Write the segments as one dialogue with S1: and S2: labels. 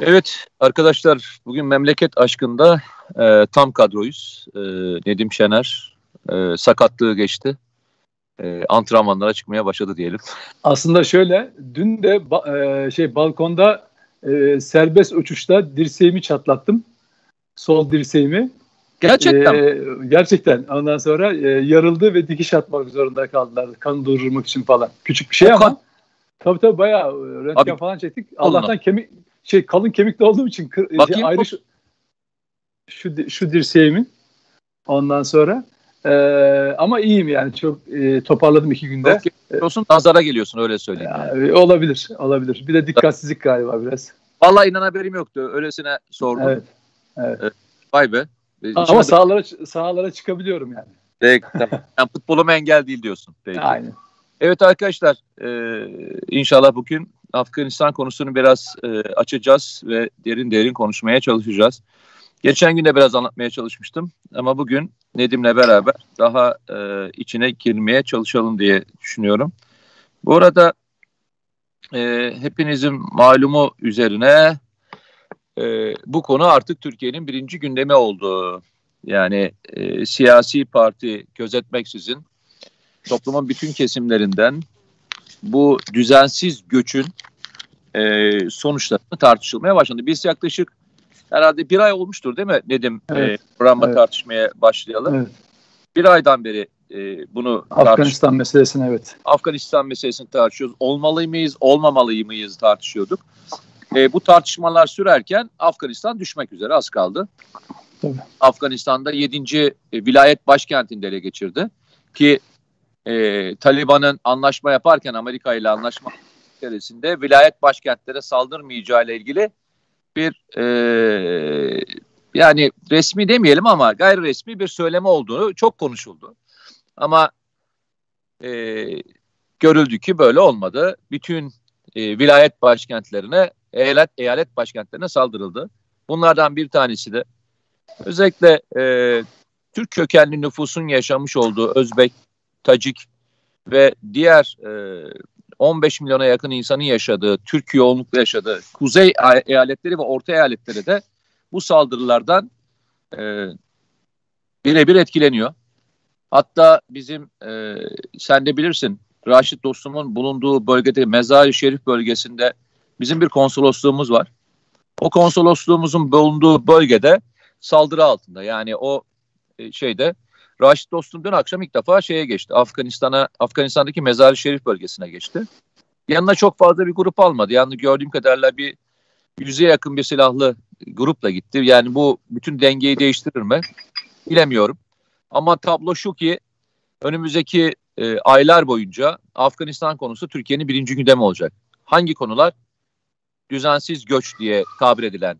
S1: Evet arkadaşlar bugün memleket aşkında e, tam kadroyuz. E, Nedim Şener e, sakatlığı geçti. E, antrenmanlara çıkmaya başladı diyelim.
S2: Aslında şöyle dün de e, şey balkonda e, serbest uçuşta dirseğimi çatlattım. Sol dirseğimi.
S1: Gerçekten.
S2: E, gerçekten. Ondan sonra e, yarıldı ve dikiş atmak zorunda kaldılar. Kan durdurmak için falan. Küçük bir şey
S1: O
S2: ama.
S1: kan-
S2: Tabii tabii bayağı e, röntgen
S1: Abi,
S2: falan çektik. Allah'tan kemik şey kalın kemikli olduğum için kır, şey,
S1: Bakayım,
S2: ayrı
S1: bak.
S2: şu, şu, di- şu dirseğimin. Ondan sonra e, ama iyiyim yani çok e, toparladım iki günde.
S1: Yok, geliyorsun, nazara geliyorsun öyle söyleyeyim.
S2: Ya, e, olabilir, olabilir. Bir de dikkatsizlik galiba biraz.
S1: Vallahi inan haberim yoktu. Öylesine sordum.
S2: Evet.
S1: Vay be. E,
S2: Ama
S1: şimdi-
S2: sahalara sahalara çıkabiliyorum yani.
S1: Peki, tamam. Yani futboluma engel değil diyorsun. Peki.
S2: Aynen.
S1: Evet arkadaşlar e, inşallah bugün Afganistan konusunu biraz e, açacağız ve derin derin konuşmaya çalışacağız. Geçen gün de biraz anlatmaya çalışmıştım ama bugün Nedim'le beraber daha e, içine girmeye çalışalım diye düşünüyorum. Bu arada e, hepinizin malumu üzerine e, bu konu artık Türkiye'nin birinci gündemi oldu. Yani e, siyasi parti gözetmeksizin toplumun bütün kesimlerinden bu düzensiz göçün e, sonuçlarını tartışılmaya başlandı. Biz yaklaşık herhalde bir ay olmuştur değil mi Nedim
S2: Evet.
S1: e, programda
S2: Evet.
S1: tartışmaya başlayalım.
S2: Evet.
S1: Bir aydan beri e, bunu
S2: Afganistan meselesine evet.
S1: Afganistan meselesini tartışıyoruz. Olmalı mıyız, olmamalı mıyız tartışıyorduk. E, bu tartışmalar sürerken Afganistan düşmek üzere az kaldı.
S2: Tabii.
S1: Afganistan'da 7. vilayet başkentini ele geçirdi. Ki e, Taliban'ın anlaşma yaparken Amerika ile anlaşma içerisinde vilayet başkentlere saldırmayacağı ile ilgili bir e, yani resmi demeyelim ama gayri resmi bir söyleme olduğunu çok konuşuldu. Ama e, görüldü ki böyle olmadı. Bütün e, vilayet başkentlerine, eyalet, eyalet başkentlerine saldırıldı. Bunlardan bir tanesi de özellikle e, Türk kökenli nüfusun yaşamış olduğu Özbek, Tacik ve diğer e, 15 milyona yakın insanın yaşadığı, Türk yoğunlukla yaşadığı kuzey eyaletleri ve orta eyaletleri de bu saldırılardan e, birebir etkileniyor. Hatta bizim e, sen de bilirsin Raşit dostumun bulunduğu bölgede Mezar-ı Şerif bölgesinde bizim bir konsolosluğumuz var. O konsolosluğumuzun bulunduğu bölgede saldırı altında. Yani o e, şeyde Raşit dostum dün akşam ilk defa şeye geçti. Afganistan'a Afganistan'daki Mezar-ı Şerif bölgesine geçti. Yanına çok fazla bir grup almadı. Yani gördüğüm kadarıyla bir yüze yakın bir silahlı grupla gitti. Yani bu bütün dengeyi değiştirir mi? Bilemiyorum. Ama tablo şu ki önümüzdeki e, aylar boyunca Afganistan konusu Türkiye'nin birinci gündemi olacak. Hangi konular? Düzensiz göç diye tabir edilen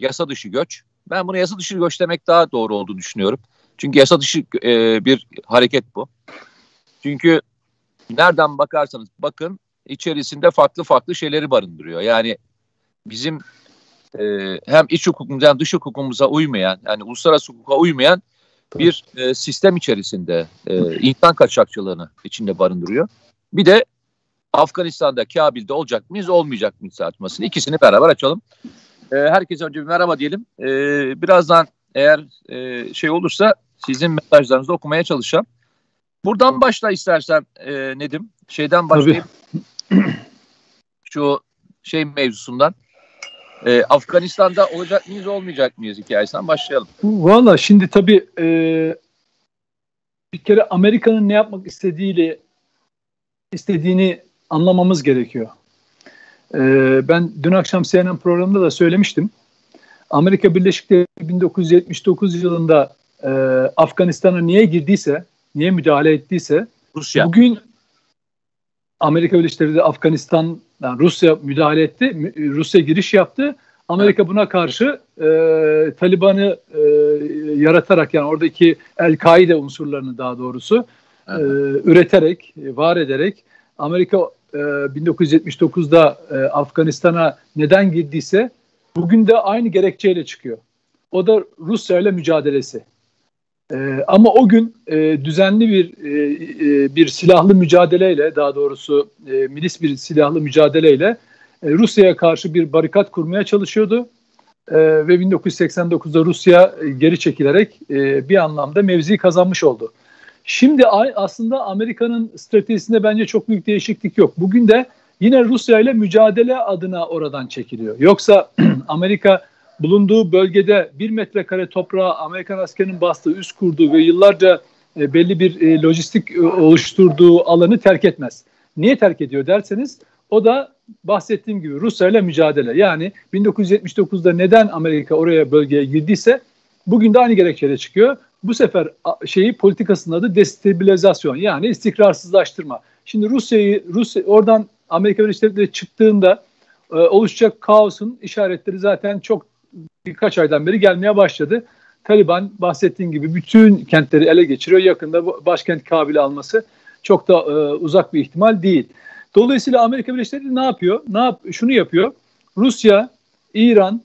S1: yasa dışı göç. Ben bunu yasa dışı göç demek daha doğru olduğunu düşünüyorum. Çünkü yasa dışı e, bir hareket bu. Çünkü nereden bakarsanız bakın içerisinde farklı farklı şeyleri barındırıyor. Yani bizim e, hem iç hukukumuza hem dış hukukumuza uymayan yani uluslararası hukuka uymayan bir e, sistem içerisinde e, insan kaçakçılığını içinde barındırıyor. Bir de Afganistan'da Kabil'de olacak mıyız olmayacak mıyız tartışmasını ikisini beraber açalım. E, herkese önce bir merhaba diyelim. E, birazdan eğer e, şey olursa sizin mesajlarınızı okumaya çalışacağım. Buradan başla istersen e, Nedim. Şeyden başlayıp şu şey mevzusundan. E, Afganistan'da olacak mıyız olmayacak mıyız hikayesinden başlayalım.
S2: Valla şimdi tabii e, bir kere Amerika'nın ne yapmak istediğiyle istediğini anlamamız gerekiyor. E, ben dün akşam CNN programında da söylemiştim. Amerika Birleşik Devletleri 1979 yılında e, Afganistan'a niye girdiyse, niye müdahale ettiyse
S1: Rusya.
S2: bugün Amerika Birleşik Devletleri Afganistan, yani Rusya müdahale etti, mü- Rusya giriş yaptı. Amerika buna karşı e, Taliban'ı e, yaratarak yani oradaki El-Kaide unsurlarını daha doğrusu e, üreterek, e, var ederek Amerika e, 1979'da e, Afganistan'a neden girdiyse bugün de aynı gerekçeyle çıkıyor. O da Rusya ile mücadelesi. E, ama o gün e, düzenli bir e, e, bir silahlı mücadeleyle daha doğrusu e, milis bir silahlı mücadeleyle e, Rusya'ya karşı bir barikat kurmaya çalışıyordu. E, ve 1989'da Rusya e, geri çekilerek e, bir anlamda mevzi kazanmış oldu. Şimdi aslında Amerika'nın stratejisinde bence çok büyük değişiklik yok. Bugün de yine Rusya ile mücadele adına oradan çekiliyor. Yoksa Amerika bulunduğu bölgede bir metrekare toprağa Amerikan askerinin bastığı, üst kurduğu ve yıllarca e, belli bir e, lojistik e, oluşturduğu alanı terk etmez. Niye terk ediyor derseniz o da bahsettiğim gibi Rusya ile mücadele. Yani 1979'da neden Amerika oraya bölgeye girdiyse bugün de aynı gerekçeyle çıkıyor. Bu sefer şeyi politikasının adı destabilizasyon yani istikrarsızlaştırma. Şimdi Rusya'yı Rusya oradan Amerika Birleşik Devletleri çıktığında e, oluşacak kaosun işaretleri zaten çok birkaç aydan beri gelmeye başladı. Taliban bahsettiğim gibi bütün kentleri ele geçiriyor. Yakında başkent Kabil'i alması çok da e, uzak bir ihtimal değil. Dolayısıyla Amerika Birleşik Devletleri ne yapıyor? Ne yap şunu yapıyor. Rusya, İran,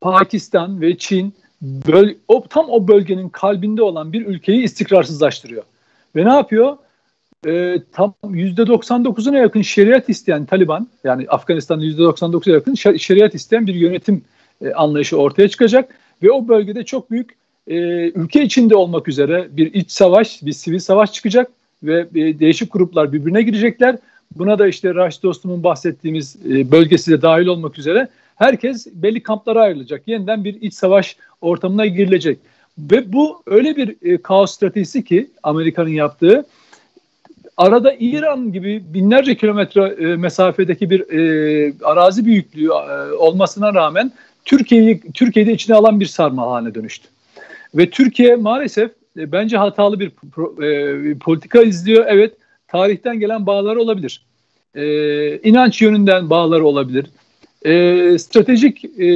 S2: Pakistan ve Çin böl o, tam o bölgenin kalbinde olan bir ülkeyi istikrarsızlaştırıyor. Ve ne yapıyor? Ee, tam %99'una yakın şeriat isteyen Taliban, yani Afganistan'ın %99'a yakın şeriat isteyen bir yönetim e, anlayışı ortaya çıkacak. Ve o bölgede çok büyük e, ülke içinde olmak üzere bir iç savaş, bir sivil savaş çıkacak ve e, değişik gruplar birbirine girecekler. Buna da işte Raş dostumun bahsettiğimiz e, bölgesi de dahil olmak üzere herkes belli kamplara ayrılacak. Yeniden bir iç savaş ortamına girilecek. Ve bu öyle bir e, kaos stratejisi ki Amerika'nın yaptığı arada İran gibi binlerce kilometre e, mesafedeki bir e, arazi büyüklüğü e, olmasına rağmen Türkiye'yi Türkiye'de içine alan bir sarmal haline dönüştü. Ve Türkiye maalesef e, bence hatalı bir pro, e, politika izliyor. Evet, tarihten gelen bağları olabilir. E, inanç yönünden bağları olabilir. E, stratejik, e,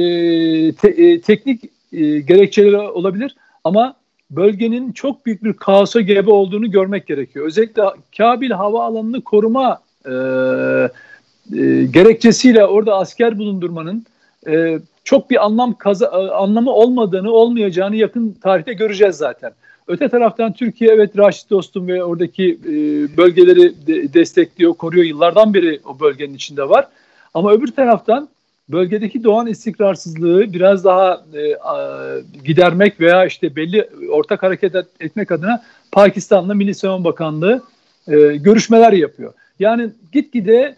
S2: te, e, teknik e, gerekçeleri olabilir. Ama bölgenin çok büyük bir kaosa gebe olduğunu görmek gerekiyor. Özellikle Kabil havaalanını koruma e, e, gerekçesiyle orada asker bulundurmanın e, çok bir anlam kaza, e, anlamı olmadığını, olmayacağını yakın tarihte göreceğiz zaten. Öte taraftan Türkiye evet Raşit Dostum ve oradaki e, bölgeleri de, destekliyor, koruyor. Yıllardan beri o bölgenin içinde var. Ama öbür taraftan bölgedeki doğan istikrarsızlığı biraz daha e, a, gidermek veya işte belli ortak hareket etmek adına Pakistan'la Milli Savunma Bakanlığı e, görüşmeler yapıyor. Yani gitgide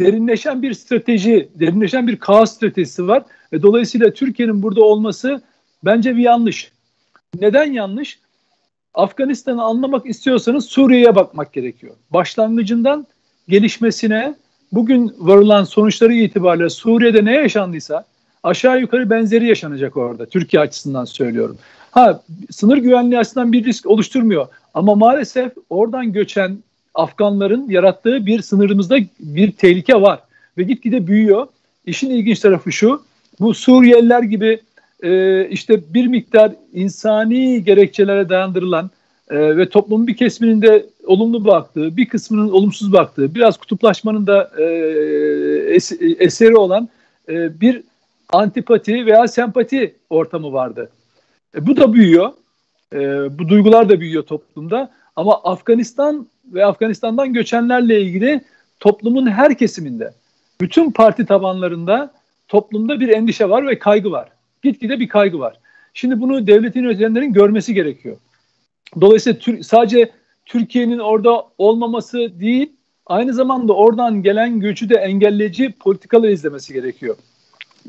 S2: derinleşen bir strateji, derinleşen bir kaos stratejisi var. Ve dolayısıyla Türkiye'nin burada olması bence bir yanlış. Neden yanlış? Afganistan'ı anlamak istiyorsanız Suriye'ye bakmak gerekiyor. Başlangıcından gelişmesine, bugün varılan sonuçları itibariyle Suriye'de ne yaşandıysa aşağı yukarı benzeri yaşanacak orada. Türkiye açısından söylüyorum. Ha sınır güvenliği açısından bir risk oluşturmuyor. Ama maalesef oradan göçen Afganların yarattığı bir sınırımızda bir tehlike var. Ve gitgide büyüyor. İşin ilginç tarafı şu. Bu Suriyeliler gibi e, işte bir miktar insani gerekçelere dayandırılan e, ve toplumun bir kesiminin de olumlu baktığı, bir kısmının olumsuz baktığı, biraz kutuplaşmanın da e, es, eseri olan e, bir antipati veya sempati ortamı vardı. E, bu da büyüyor. E, bu duygular da büyüyor toplumda. Ama Afganistan ve Afganistan'dan göçenlerle ilgili toplumun her kesiminde, bütün parti tabanlarında toplumda bir endişe var ve kaygı var. Gitgide bir kaygı var. Şimdi bunu devletin yönetenlerin görmesi gerekiyor. Dolayısıyla tür, sadece Türkiye'nin orada olmaması değil, aynı zamanda oradan gelen göçü de engelleyici politikalar izlemesi gerekiyor.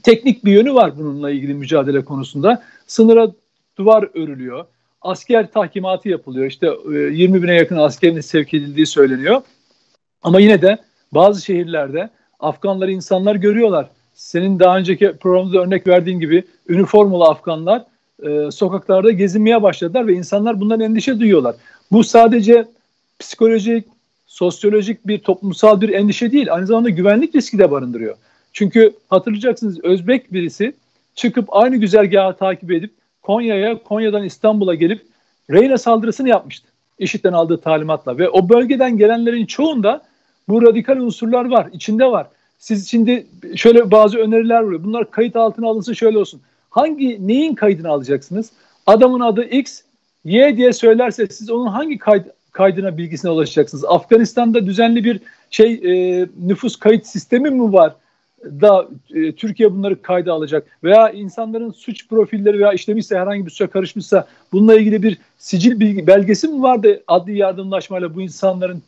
S2: Teknik bir yönü var bununla ilgili mücadele konusunda. Sınıra duvar örülüyor. Asker tahkimatı yapılıyor. İşte 20 e, bine yakın askerin sevk edildiği söyleniyor. Ama yine de bazı şehirlerde Afganları insanlar görüyorlar. Senin daha önceki programda örnek verdiğin gibi üniformalı Afganlar e, sokaklarda gezinmeye başladılar ve insanlar bundan endişe duyuyorlar. Bu sadece psikolojik, sosyolojik bir toplumsal bir endişe değil. Aynı zamanda güvenlik riski de barındırıyor. Çünkü hatırlayacaksınız Özbek birisi çıkıp aynı güzergahı takip edip Konya'ya, Konya'dan İstanbul'a gelip Reyna saldırısını yapmıştı. IŞİD'den aldığı talimatla ve o bölgeden gelenlerin çoğunda bu radikal unsurlar var, içinde var. Siz şimdi şöyle bazı öneriler var. Bunlar kayıt altına alınsın şöyle olsun. Hangi neyin kaydını alacaksınız? Adamın adı X, Y diye söylerse siz onun hangi kayıt, kaydına bilgisine ulaşacaksınız? Afganistan'da düzenli bir şey e, nüfus kayıt sistemi mi var? da e, Türkiye bunları kayda alacak veya insanların suç profilleri veya işlemişse herhangi bir suça karışmışsa bununla ilgili bir sicil bilgi, belgesi mi vardı adli yardımlaşmayla bu insanların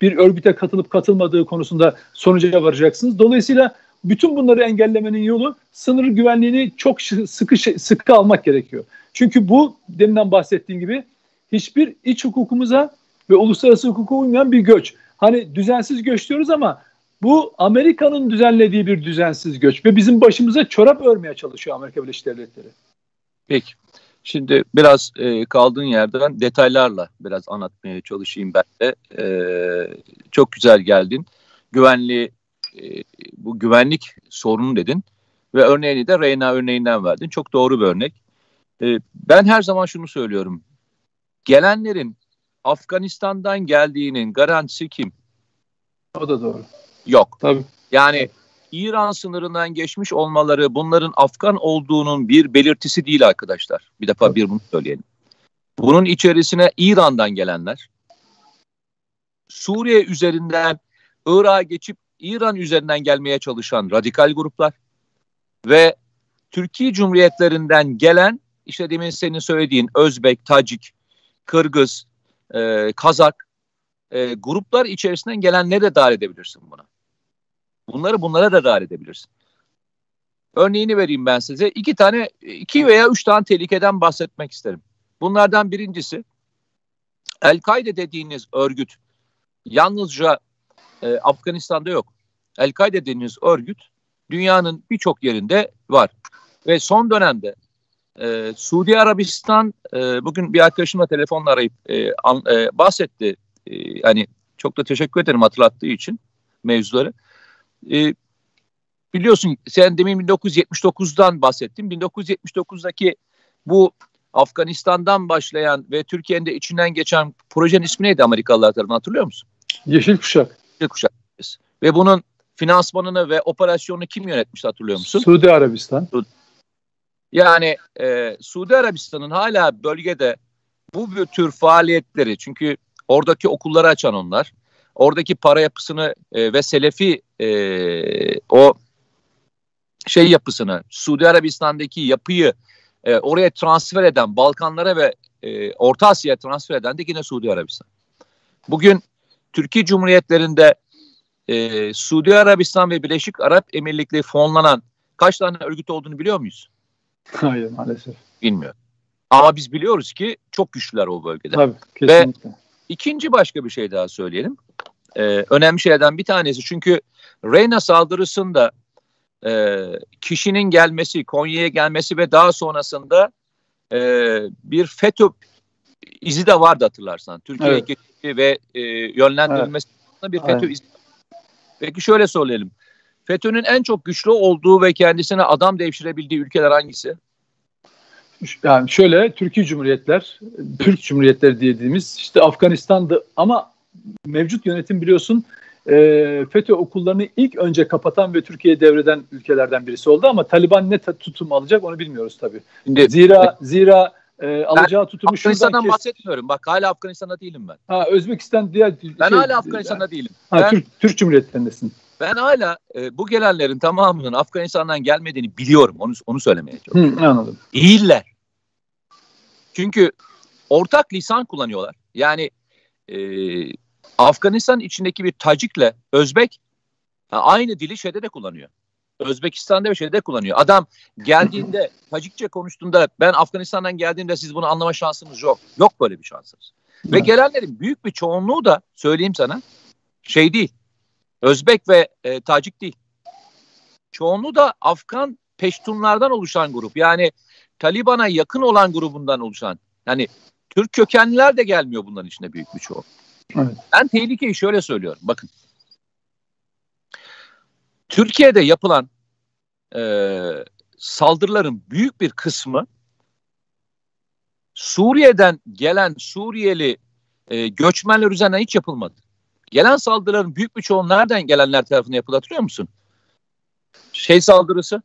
S2: bir örgüte katılıp katılmadığı konusunda sonuca varacaksınız. Dolayısıyla bütün bunları engellemenin yolu sınır güvenliğini çok sıkı sıkı almak gerekiyor. Çünkü bu deminden bahsettiğim gibi hiçbir iç hukukumuza ve uluslararası hukuka uymayan bir göç. Hani düzensiz göç diyoruz ama bu Amerika'nın düzenlediği bir düzensiz göç ve bizim başımıza çorap örmeye çalışıyor Amerika Birleşik Devletleri.
S1: Peki. Şimdi biraz e, kaldığın yerden detaylarla biraz anlatmaya çalışayım ben de. E, çok güzel geldin. Güvenli e, bu güvenlik sorunu dedin ve örneğini de Reyna örneğinden verdin. Çok doğru bir örnek. E, ben her zaman şunu söylüyorum. Gelenlerin Afganistan'dan geldiğinin garantisi kim?
S2: O da doğru.
S1: Yok. Tabii. Yani İran sınırından geçmiş olmaları bunların Afgan olduğunun bir belirtisi değil arkadaşlar. Bir defa bir bunu söyleyelim. Bunun içerisine İran'dan gelenler, Suriye üzerinden Irak'a geçip İran üzerinden gelmeye çalışan radikal gruplar ve Türkiye Cumhuriyetlerinden gelen işte demin senin söylediğin Özbek, Tacik, Kırgız, e, Kazak e, gruplar içerisinden gelenleri de dahil edebilirsin buna. Bunları bunlara da dahil edebilirsin. Örneğini vereyim ben size. İki tane, iki veya üç tane tehlikeden bahsetmek isterim. Bunlardan birincisi El-Kaide dediğiniz örgüt yalnızca e, Afganistan'da yok. El-Kaide dediğiniz örgüt dünyanın birçok yerinde var. Ve son dönemde e, Suudi Arabistan e, bugün bir arkadaşımla telefonla arayıp e, an, e, bahsetti. E, hani çok da teşekkür ederim hatırlattığı için mevzuları. E, biliyorsun sen demin 1979'dan bahsettin. 1979'daki bu Afganistan'dan başlayan ve Türkiye'nin de içinden geçen projenin ismi neydi Amerikalılar tarafından hatırlıyor musun?
S2: Yeşil Kuşak.
S1: Kuşak. Ve bunun finansmanını ve operasyonunu kim yönetmişti hatırlıyor musun?
S2: Suudi Arabistan.
S1: Yani e, Suudi Arabistan'ın hala bölgede bu tür faaliyetleri çünkü oradaki okulları açan onlar, oradaki para yapısını e, ve Selefi e, o şey yapısını, Suudi Arabistan'daki yapıyı e, oraya transfer eden, Balkanlara ve e, Orta Asya'ya transfer eden de yine Suudi Arabistan. Bugün Türkiye Cumhuriyetlerinde e, Suudi Arabistan ve Birleşik Arap Emirlikleri fonlanan kaç tane örgüt olduğunu biliyor muyuz?
S2: Hayır maalesef.
S1: Bilmiyorum. Ama biz biliyoruz ki çok güçlüler o bölgede.
S2: Tabii kesinlikle.
S1: Ve ikinci başka bir şey daha söyleyelim. Ee, önemli şeylerden bir tanesi çünkü Reyna saldırısında e, kişinin gelmesi, Konya'ya gelmesi ve daha sonrasında e, bir FETÖ izi de vardı hatırlarsan. Türkiye'ye evet. ve e, yönlendirilmesi evet. bir FETÖ evet. izi. Peki şöyle söyleyelim. FETÖ'nün en çok güçlü olduğu ve kendisine adam devşirebildiği ülkeler hangisi?
S2: Yani şöyle Türkiye Cumhuriyetler, Türk Cumhuriyetleri dediğimiz işte Afganistan'dı ama mevcut yönetim biliyorsun e, FETÖ okullarını ilk önce kapatan ve Türkiye'ye devreden ülkelerden birisi oldu ama Taliban ne tutum alacak onu bilmiyoruz tabii. Şimdi, zira zira e, alacağı tutumu
S1: Afganistan'dan kes... bahsetmiyorum. Bak hala Afganistan'da değilim ben.
S2: Ha Özbekistan diğer
S1: Ben şey, hala Afganistan'da yani, değilim.
S2: Ha,
S1: ben,
S2: Türk, Türk Cumhuriyetlerindesin.
S1: Ben hala e, bu gelenlerin tamamının Afganistan'dan gelmediğini biliyorum. Onu onu söylemeye çalışıyorum.
S2: Hı, anladım.
S1: Değiller. Çünkü ortak lisan kullanıyorlar. Yani e, Afganistan içindeki bir Tacik'le Özbek aynı dili şeyde de kullanıyor. Özbekistan'da bir şeyde kullanıyor. Adam geldiğinde Tacikçe konuştuğunda ben Afganistan'dan geldiğimde siz bunu anlama şansınız yok. Yok böyle bir şansınız. Ve gelenlerin büyük bir çoğunluğu da söyleyeyim sana şey değil. Özbek ve e, Tacik değil. Çoğunluğu da Afgan Peştunlardan oluşan grup. Yani Taliban'a yakın olan grubundan oluşan. Yani Türk kökenliler de gelmiyor bunların içinde büyük bir çoğu. Evet. Ben tehlikeyi şöyle söylüyorum. Bakın. Türkiye'de yapılan e, saldırıların büyük bir kısmı Suriye'den gelen Suriyeli e, göçmenler üzerinden hiç yapılmadı. Gelen saldırıların büyük bir çoğu nereden gelenler tarafından yapıldı hatırlıyor musun? Şey saldırısı,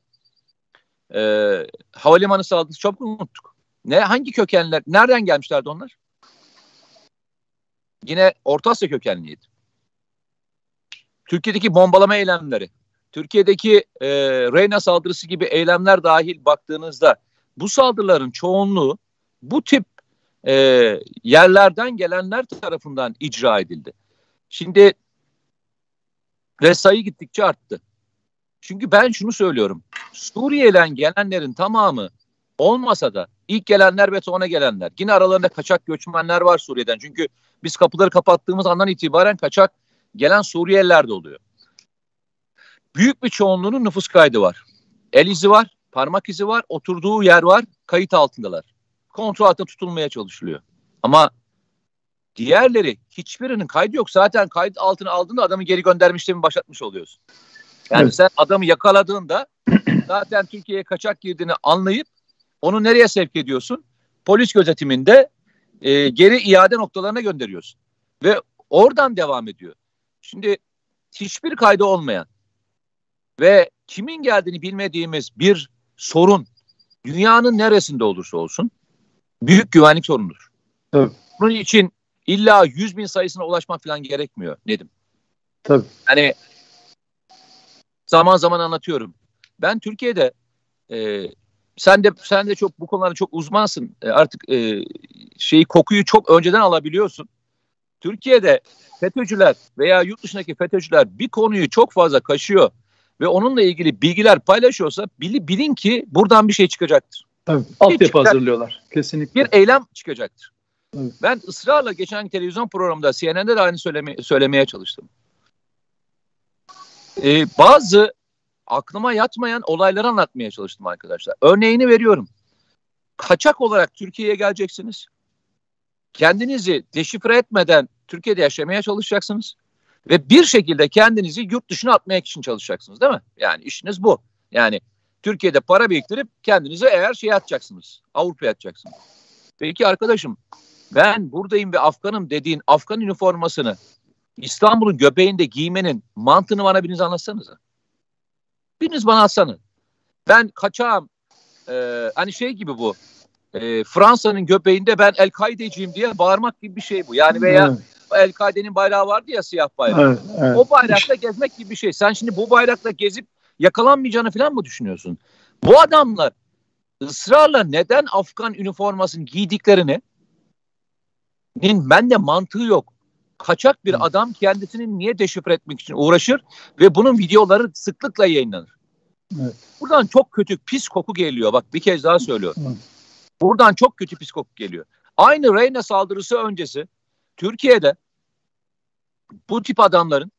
S1: e, havalimanı saldırısı çok unuttuk. Ne hangi kökenler, nereden gelmişlerdi onlar? Yine Orta Asya kökenliydi. Türkiye'deki bombalama eylemleri Türkiye'deki e, Reyna saldırısı gibi eylemler dahil baktığınızda bu saldırıların çoğunluğu bu tip e, yerlerden gelenler tarafından icra edildi. Şimdi ve sayı gittikçe arttı. Çünkü ben şunu söylüyorum. Suriye'den gelenlerin tamamı olmasa da ilk gelenler ve sonra gelenler. Yine aralarında kaçak göçmenler var Suriye'den. Çünkü biz kapıları kapattığımız andan itibaren kaçak gelen Suriyeliler de oluyor. Büyük bir çoğunluğunun nüfus kaydı var. El izi var, parmak izi var, oturduğu yer var, kayıt altındalar. Kontrol altında tutulmaya çalışılıyor. Ama diğerleri hiçbirinin kaydı yok. Zaten kayıt altına aldığında adamı geri göndermişliğini başlatmış oluyorsun. Yani evet. sen adamı yakaladığında zaten Türkiye'ye kaçak girdiğini anlayıp onu nereye sevk ediyorsun? Polis gözetiminde e, geri iade noktalarına gönderiyorsun. Ve oradan devam ediyor. Şimdi hiçbir kaydı olmayan ve kimin geldiğini bilmediğimiz bir sorun dünyanın neresinde olursa olsun büyük güvenlik sorunudur. Evet. Bunun için illa 100 bin sayısına ulaşmak falan gerekmiyor Nedim.
S2: Tabii.
S1: Hani zaman zaman anlatıyorum. Ben Türkiye'de e, sen de sen de çok bu konularda çok uzmansın. E, artık e, şeyi kokuyu çok önceden alabiliyorsun. Türkiye'de FETÖ'cüler veya yurt dışındaki FETÖ'cüler bir konuyu çok fazla kaşıyor ve onunla ilgili bilgiler paylaşıyorsa bil, bilin ki buradan bir şey çıkacaktır.
S2: Tabii, altyapı hazırlıyorlar. Kesinlikle.
S1: Bir eylem çıkacaktır. Evet. Ben ısrarla geçen televizyon programında CNN'de de aynı söyleme, söylemeye çalıştım. Ee, bazı aklıma yatmayan olayları anlatmaya çalıştım arkadaşlar. Örneğini veriyorum. Kaçak olarak Türkiye'ye geleceksiniz. Kendinizi deşifre etmeden Türkiye'de yaşamaya çalışacaksınız. Ve bir şekilde kendinizi yurt dışına atmaya için çalışacaksınız değil mi? Yani işiniz bu. Yani Türkiye'de para biriktirip kendinize eğer şey atacaksınız. Avrupa'ya atacaksınız. Peki arkadaşım ben buradayım ve Afganım dediğin Afgan üniformasını İstanbul'un göbeğinde giymenin mantığını bana biriniz anlatsanıza. Biriniz bana atsanız. Ben kaçağım. Ee, hani şey gibi bu. E, Fransa'nın göbeğinde ben El-Kaide'ciyim diye bağırmak gibi bir şey bu. Yani veya. El-Kaide'nin bayrağı vardı ya siyah bayrak. Evet, evet. O bayrakla gezmek gibi bir şey. Sen şimdi bu bayrakla gezip yakalanmayacağını falan mı düşünüyorsun? Bu adamlar ısrarla neden Afgan üniformasını giydiklerini ben de mantığı yok. Kaçak bir adam kendisini niye deşifre etmek için uğraşır ve bunun videoları sıklıkla yayınlanır. Evet. Buradan çok kötü pis koku geliyor. Bak bir kez daha söylüyorum. Evet. Buradan çok kötü pis koku geliyor. Aynı Reyna saldırısı öncesi Türkiye'de bu tip adamların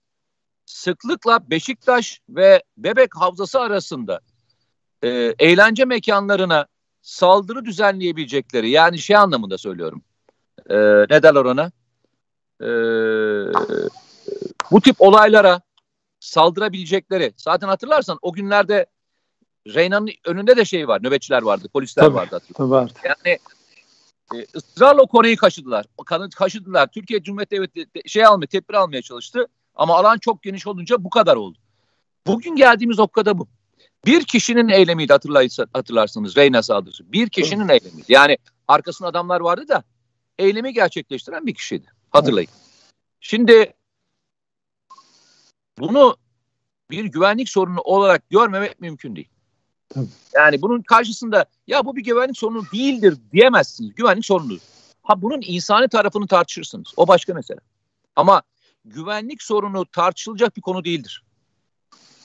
S1: sıklıkla Beşiktaş ve Bebek Havzası arasında e, eğlence mekanlarına saldırı düzenleyebilecekleri yani şey anlamında söylüyorum. E, ne derler ona? E, bu tip olaylara saldırabilecekleri. Zaten hatırlarsan o günlerde Reyna'nın önünde de şey var. Nöbetçiler vardı. Polisler tabii, vardı.
S2: Tabii.
S1: Yani e, ısrarla o konuyu kaşıdılar. Kanı kaşıdılar. Türkiye Cumhuriyeti Devleti şey almaya, tedbir almaya çalıştı. Ama alan çok geniş olunca bu kadar oldu. Bugün geldiğimiz noktada bu. Bir kişinin eylemiydi hatırlarsınız Reyna saldırısı. Bir kişinin evet. eylemiydi. Yani arkasında adamlar vardı da eylemi gerçekleştiren bir kişiydi. Hatırlayın. Evet. Şimdi bunu bir güvenlik sorunu olarak görmemek mümkün değil. Tabii. Yani bunun karşısında ya bu bir güvenlik sorunu değildir diyemezsiniz. Güvenlik sorunudur. Ha bunun insani tarafını tartışırsınız. O başka mesele. Ama güvenlik sorunu tartışılacak bir konu değildir.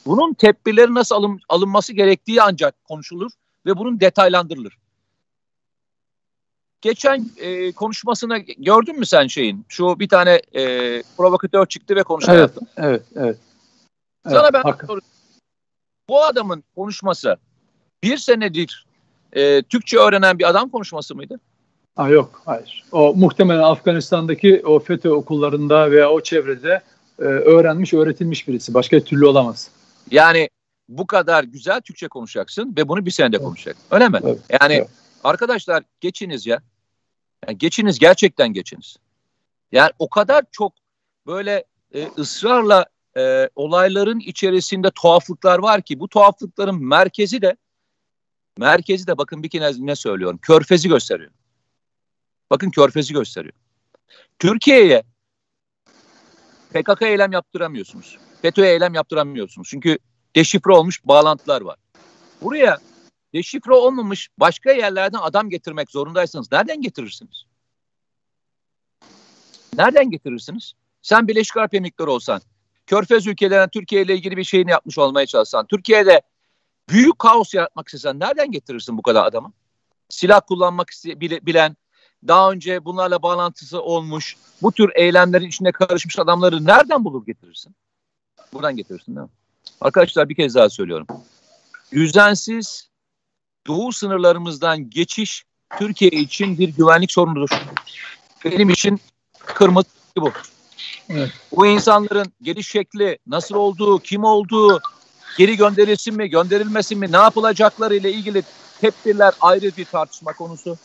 S1: Bunun tedbirleri nasıl alın, alınması gerektiği ancak konuşulur ve bunun detaylandırılır. Geçen e, konuşmasına gördün mü sen şeyin? Şu bir tane e, provokatör çıktı ve konuşma
S2: evet,
S1: yaptı.
S2: Evet, evet.
S1: Sana evet, ben soruyorum. Bu adamın konuşması bir senedir e, Türkçe öğrenen bir adam konuşması mıydı?
S2: Ha, yok, hayır. O muhtemelen Afganistan'daki o FETÖ okullarında veya o çevrede e, öğrenmiş, öğretilmiş birisi. Başka türlü olamaz.
S1: Yani bu kadar güzel Türkçe konuşacaksın ve bunu bir senede evet. konuşacaksın. Öyle mi? Evet. Yani evet. arkadaşlar geçiniz ya. Yani geçiniz gerçekten geçiniz. Yani o kadar çok böyle e, ısrarla e, olayların içerisinde tuhaflıklar var ki bu tuhaflıkların merkezi de merkezi de bakın bir kez ne söylüyorum. Körfezi gösteriyor. Bakın körfezi gösteriyor. Türkiye'ye PKK eylem yaptıramıyorsunuz. FETÖ'ye eylem yaptıramıyorsunuz. Çünkü deşifre olmuş bağlantılar var. Buraya deşifre olmamış başka yerlerden adam getirmek zorundaysanız nereden getirirsiniz? Nereden getirirsiniz? Sen Birleşik Arap Emirlikleri olsan, Körfez ülkelerine Türkiye ile ilgili bir şeyini yapmış olmaya çalışsan, Türkiye'de büyük kaos yaratmak istesen nereden getirirsin bu kadar adamı? Silah kullanmak bilen, daha önce bunlarla bağlantısı olmuş, bu tür eylemlerin içine karışmış adamları nereden bulur getirirsin? Buradan getirirsin değil mi? Arkadaşlar bir kez daha söylüyorum. Düzensiz doğu sınırlarımızdan geçiş Türkiye için bir güvenlik sorunudur. Benim için kırmızı bu. Evet. Bu insanların geliş şekli, nasıl olduğu, kim olduğu, geri gönderilsin mi, gönderilmesin mi, ne yapılacakları ile ilgili tedbirler ayrı bir tartışma konusu.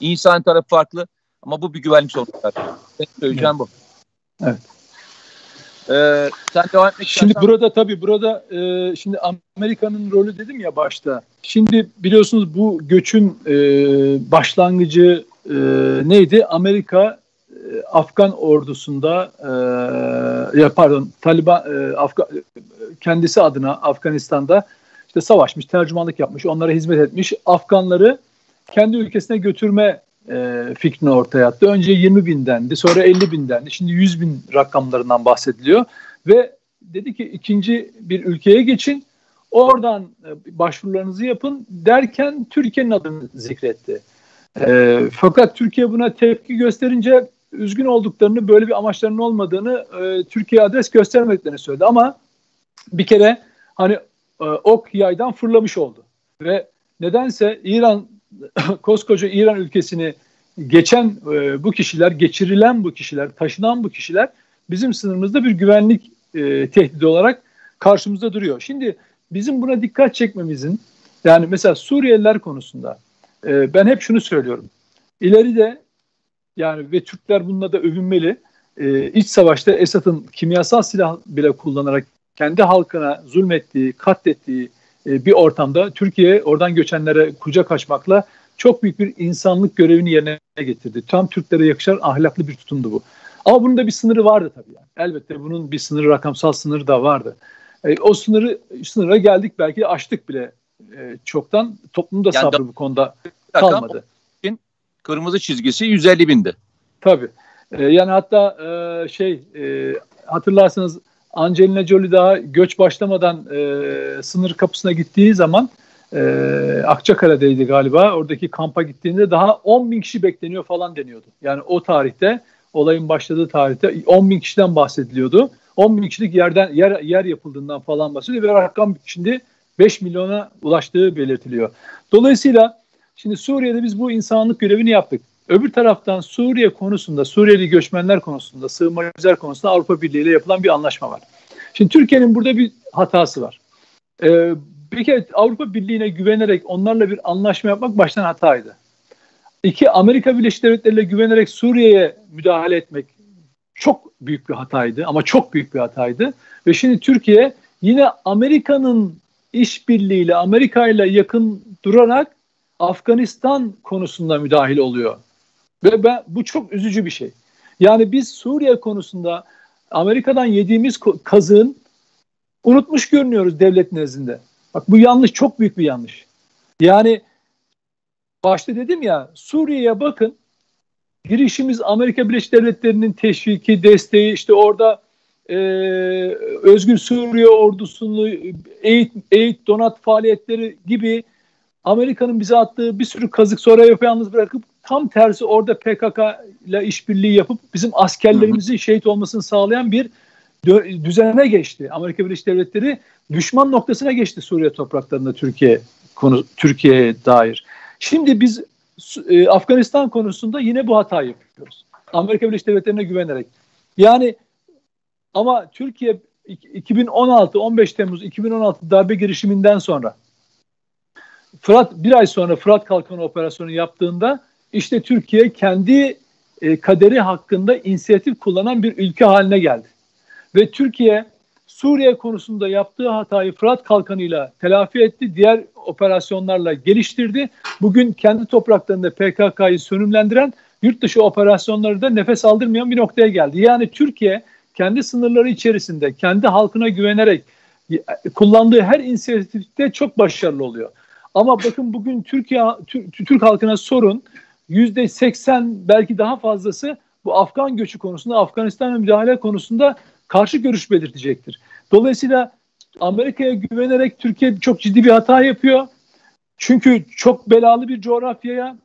S1: İnsan tarafı farklı ama bu bir güvenlik sorunu. Benim söyleyeceğim evet. bu.
S2: Evet.
S1: Ee, sen devam etmek
S2: Şimdi istersen... burada tabii burada e, şimdi Amerika'nın rolü dedim ya başta. Şimdi biliyorsunuz bu göçün e, başlangıcı e, neydi? Amerika Afgan ordusunda e, ya pardon Taliban e, Afga, kendisi adına Afganistan'da işte savaşmış, tercümanlık yapmış, onlara hizmet etmiş. Afganları kendi ülkesine götürme e, fikrini ortaya attı. Önce 20 bindendi, sonra 50 bindendi. Şimdi 100 bin rakamlarından bahsediliyor. Ve dedi ki ikinci bir ülkeye geçin, oradan e, başvurularınızı yapın derken Türkiye'nin adını zikretti. E, fakat Türkiye buna tepki gösterince üzgün olduklarını, böyle bir amaçlarının olmadığını e, Türkiye adres göstermediklerini söyledi. Ama bir kere hani e, ok yaydan fırlamış oldu. Ve nedense İran koskoca İran ülkesini geçen e, bu kişiler, geçirilen bu kişiler, taşınan bu kişiler bizim sınırımızda bir güvenlik e, tehdidi olarak karşımızda duruyor. Şimdi bizim buna dikkat çekmemizin yani mesela Suriyeliler konusunda e, ben hep şunu söylüyorum. İleride yani ve Türkler bununla da övünmeli. E, iç savaşta Esad'ın kimyasal silah bile kullanarak kendi halkına zulmettiği, katlettiği e, bir ortamda Türkiye oradan göçenlere kucak açmakla çok büyük bir insanlık görevini yerine getirdi. Tam Türklere yakışan ahlaklı bir tutumdu bu. Ama bunun da bir sınırı vardı tabii yani. Elbette bunun bir sınırı, rakamsal sınırı da vardı. E, o sınırı sınıra geldik belki aştık bile e, çoktan. Toplumda yani sabrı bu konuda kalmadı.
S1: Kırmızı çizgisi 150 bindi.
S2: Tabii. E, yani hatta e, şey e, hatırlarsanız Angelina Jolie daha göç başlamadan e, sınır kapısına gittiği zaman e, Akçakale'deydi galiba. Oradaki kampa gittiğinde daha 10 bin kişi bekleniyor falan deniyordu. Yani o tarihte olayın başladığı tarihte 10 bin kişiden bahsediliyordu. 10 bin kişilik yerden yer, yer yapıldığından falan bahsediyor ve rakam şimdi 5 milyona ulaştığı belirtiliyor. Dolayısıyla şimdi Suriye'de biz bu insanlık görevini yaptık. Öbür taraftan Suriye konusunda, Suriyeli göçmenler konusunda, sığınmacılar konusunda Avrupa Birliği ile yapılan bir anlaşma var. Şimdi Türkiye'nin burada bir hatası var. Ee, bir kere Avrupa Birliği'ne güvenerek onlarla bir anlaşma yapmak baştan hataydı. İki, Amerika Birleşik Devletleri ile güvenerek Suriye'ye müdahale etmek çok büyük bir hataydı ama çok büyük bir hataydı. Ve şimdi Türkiye yine Amerika'nın işbirliğiyle, Amerika ile yakın durarak Afganistan konusunda müdahil oluyor. Ve ben, bu çok üzücü bir şey. Yani biz Suriye konusunda Amerika'dan yediğimiz kazığın unutmuş görünüyoruz devlet nezdinde. Bak bu yanlış, çok büyük bir yanlış. Yani başta dedim ya Suriye'ye bakın. Girişimiz Amerika Birleşik Devletleri'nin teşviki, desteği, işte orada e, Özgür Suriye ordusunu eğit, eğit, donat faaliyetleri gibi Amerika'nın bize attığı bir sürü kazık sonra yalnız bırakıp tam tersi orada PKK ile işbirliği yapıp bizim askerlerimizin şehit olmasını sağlayan bir düzene geçti. Amerika Birleşik Devletleri düşman noktasına geçti Suriye topraklarında Türkiye konu Türkiye'ye dair. Şimdi biz e, Afganistan konusunda yine bu hatayı yapıyoruz. Amerika Birleşik Devletleri'ne güvenerek. Yani ama Türkiye 2016 15 Temmuz 2016 darbe girişiminden sonra Fırat bir ay sonra Fırat Kalkanı operasyonu yaptığında işte Türkiye kendi e, kaderi hakkında inisiyatif kullanan bir ülke haline geldi. Ve Türkiye Suriye konusunda yaptığı hatayı Fırat Kalkanı'yla telafi etti. Diğer operasyonlarla geliştirdi. Bugün kendi topraklarında PKK'yı sönümlendiren yurt dışı operasyonları da nefes aldırmayan bir noktaya geldi. Yani Türkiye kendi sınırları içerisinde kendi halkına güvenerek kullandığı her inisiyatifte çok başarılı oluyor. Ama bakın bugün Türkiye Türk halkına sorun yüzde seksen belki daha fazlası bu Afgan göçü konusunda Afganistan'a müdahale konusunda karşı görüş belirtecektir. Dolayısıyla Amerika'ya güvenerek Türkiye çok ciddi bir hata yapıyor. Çünkü çok belalı bir coğrafyaya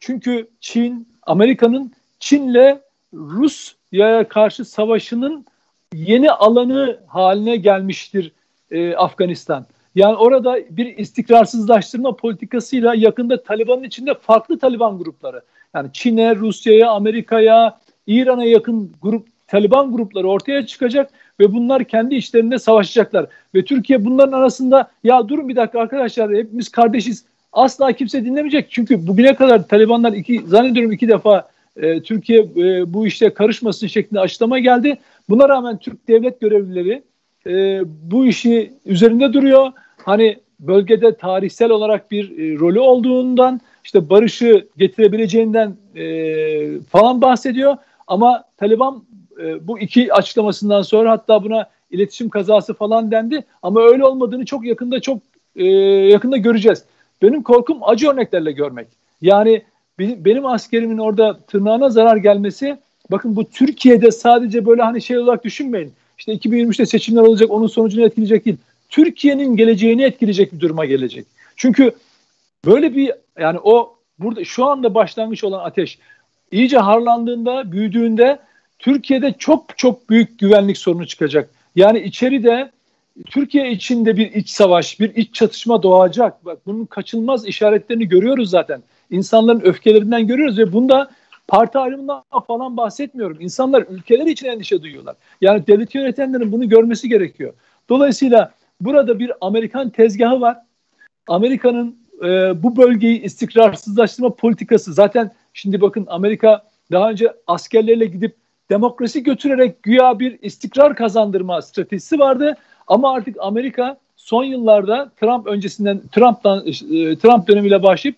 S2: çünkü Çin, Amerika'nın Çin'le Rusya'ya karşı savaşının yeni alanı haline gelmiştir e, Afganistan. Yani orada bir istikrarsızlaştırma politikasıyla yakında Taliban'ın içinde farklı Taliban grupları yani Çin'e, Rusya'ya, Amerika'ya, İran'a yakın grup Taliban grupları ortaya çıkacak ve bunlar kendi içlerinde savaşacaklar. Ve Türkiye bunların arasında ya durun bir dakika arkadaşlar hepimiz kardeşiz asla kimse dinlemeyecek. Çünkü bugüne kadar Talibanlar iki zannediyorum iki defa e, Türkiye e, bu işte karışmasın şeklinde açıklama geldi. Buna rağmen Türk devlet görevlileri e, bu işi üzerinde duruyor. Hani bölgede tarihsel olarak bir e, rolü olduğundan işte barışı getirebileceğinden e, falan bahsediyor. Ama Taliban e, bu iki açıklamasından sonra hatta buna iletişim kazası falan dendi. Ama öyle olmadığını çok yakında çok e, yakında göreceğiz. Benim korkum acı örneklerle görmek. Yani benim, askerimin orada tırnağına zarar gelmesi bakın bu Türkiye'de sadece böyle hani şey olarak düşünmeyin. İşte 2023'te seçimler olacak onun sonucunu etkileyecek değil. Türkiye'nin geleceğini etkileyecek bir duruma gelecek. Çünkü böyle bir yani o burada şu anda başlangıç olan ateş iyice harlandığında, büyüdüğünde Türkiye'de çok çok büyük güvenlik sorunu çıkacak. Yani içeride Türkiye içinde bir iç savaş, bir iç çatışma doğacak. Bak bunun kaçınılmaz işaretlerini görüyoruz zaten. İnsanların öfkelerinden görüyoruz ve bunda parti ayrımından falan bahsetmiyorum. İnsanlar ülkeleri için endişe duyuyorlar. Yani devlet yönetenlerin bunu görmesi gerekiyor. Dolayısıyla burada bir Amerikan tezgahı var. Amerika'nın e, bu bölgeyi istikrarsızlaştırma politikası zaten şimdi bakın Amerika daha önce askerlerle gidip demokrasi götürerek güya bir istikrar kazandırma stratejisi vardı. Ama artık Amerika son yıllarda Trump öncesinden Trump'tan e, Trump dönemiyle başlayıp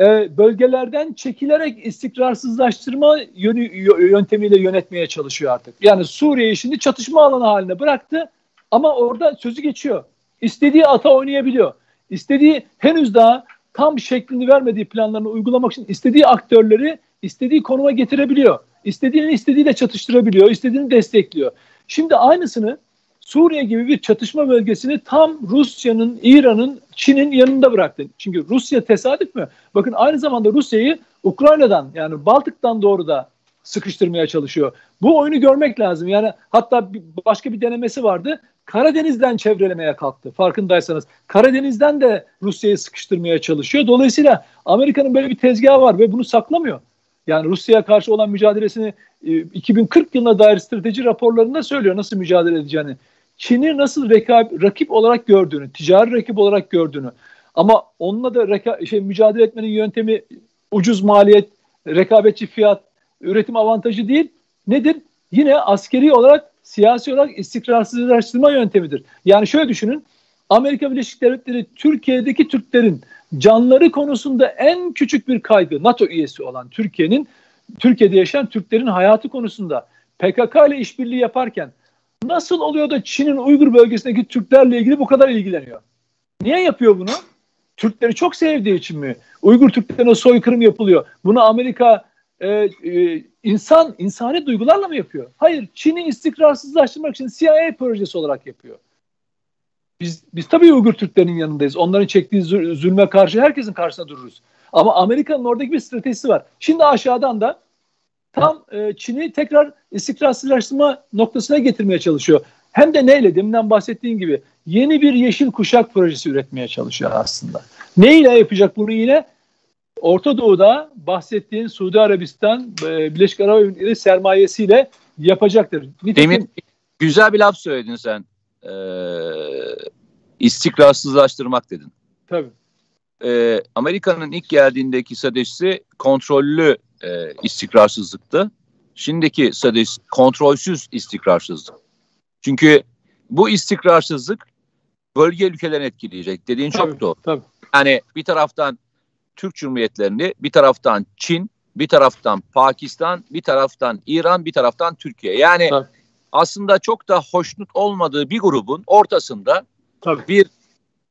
S2: e, bölgelerden çekilerek istikrarsızlaştırma yönü, yöntemiyle yönetmeye çalışıyor artık. Yani Suriye'yi şimdi çatışma alanı haline bıraktı ama orada sözü geçiyor. İstediği ata oynayabiliyor. İstediği henüz daha tam şeklini vermediği planlarını uygulamak için istediği aktörleri istediği konuma getirebiliyor. İstediğini istediğiyle çatıştırabiliyor, istediğini destekliyor. Şimdi aynısını Suriye gibi bir çatışma bölgesini tam Rusya'nın, İran'ın, Çin'in yanında bıraktı. Çünkü Rusya tesadüf mü? Bakın aynı zamanda Rusya'yı Ukrayna'dan yani Baltık'tan doğru da sıkıştırmaya çalışıyor. Bu oyunu görmek lazım. Yani hatta bir, başka bir denemesi vardı. Karadeniz'den çevrelemeye kalktı farkındaysanız. Karadeniz'den de Rusya'yı sıkıştırmaya çalışıyor. Dolayısıyla Amerika'nın böyle bir tezgahı var ve bunu saklamıyor. Yani Rusya'ya karşı olan mücadelesini 2040 e, yılına dair strateji raporlarında söylüyor nasıl mücadele edeceğini. Çin'i nasıl rekab, rakip olarak gördüğünü, ticari rakip olarak gördüğünü ama onunla da reka, şey, mücadele etmenin yöntemi ucuz maliyet, rekabetçi fiyat, üretim avantajı değil. Nedir? Yine askeri olarak, siyasi olarak istikrarsızlaştırma yöntemidir. Yani şöyle düşünün, Amerika Birleşik Devletleri Türkiye'deki Türklerin canları konusunda en küçük bir kaygı NATO üyesi olan Türkiye'nin Türkiye'de yaşayan Türklerin hayatı konusunda PKK ile işbirliği yaparken nasıl oluyor da Çin'in Uygur bölgesindeki Türklerle ilgili bu kadar ilgileniyor? Niye yapıyor bunu? Türkleri çok sevdiği için mi? Uygur Türklerine soykırım yapılıyor. Bunu Amerika e, e, insan insani duygularla mı yapıyor? Hayır, Çin'i istikrarsızlaştırmak için CIA projesi olarak yapıyor. Biz, biz tabii Uygur Türklerinin yanındayız. Onların çektiği zulme karşı herkesin karşısına dururuz. Ama Amerika'nın oradaki bir stratejisi var. Şimdi aşağıdan da tam e, Çin'i tekrar istikrarsızlaştırma noktasına getirmeye çalışıyor. Hem de neyle? Deminden bahsettiğim gibi yeni bir yeşil kuşak projesi üretmeye çalışıyor aslında. Neyle yapacak bunu yine? Orta Doğu'da bahsettiğin Suudi Arabistan, e, Birleşik Arap Emirlikleri sermayesiyle yapacaktır.
S1: Nitekim, Demin güzel bir laf söyledin sen e, istikrarsızlaştırmak dedin.
S2: Tabii.
S1: E, Amerika'nın ilk geldiğindeki stratejisi kontrollü e, istikrarsızlıktı. Şimdiki stratejisi kontrolsüz istikrarsızlık. Çünkü bu istikrarsızlık bölge ülkelerini etkileyecek. Dediğin tabii, çok doğru. Tabii. Yani bir taraftan Türk Cumhuriyetlerini, bir taraftan Çin, bir taraftan Pakistan, bir taraftan İran, bir taraftan Türkiye. Yani tabii aslında çok da hoşnut olmadığı bir grubun ortasında Tabii. bir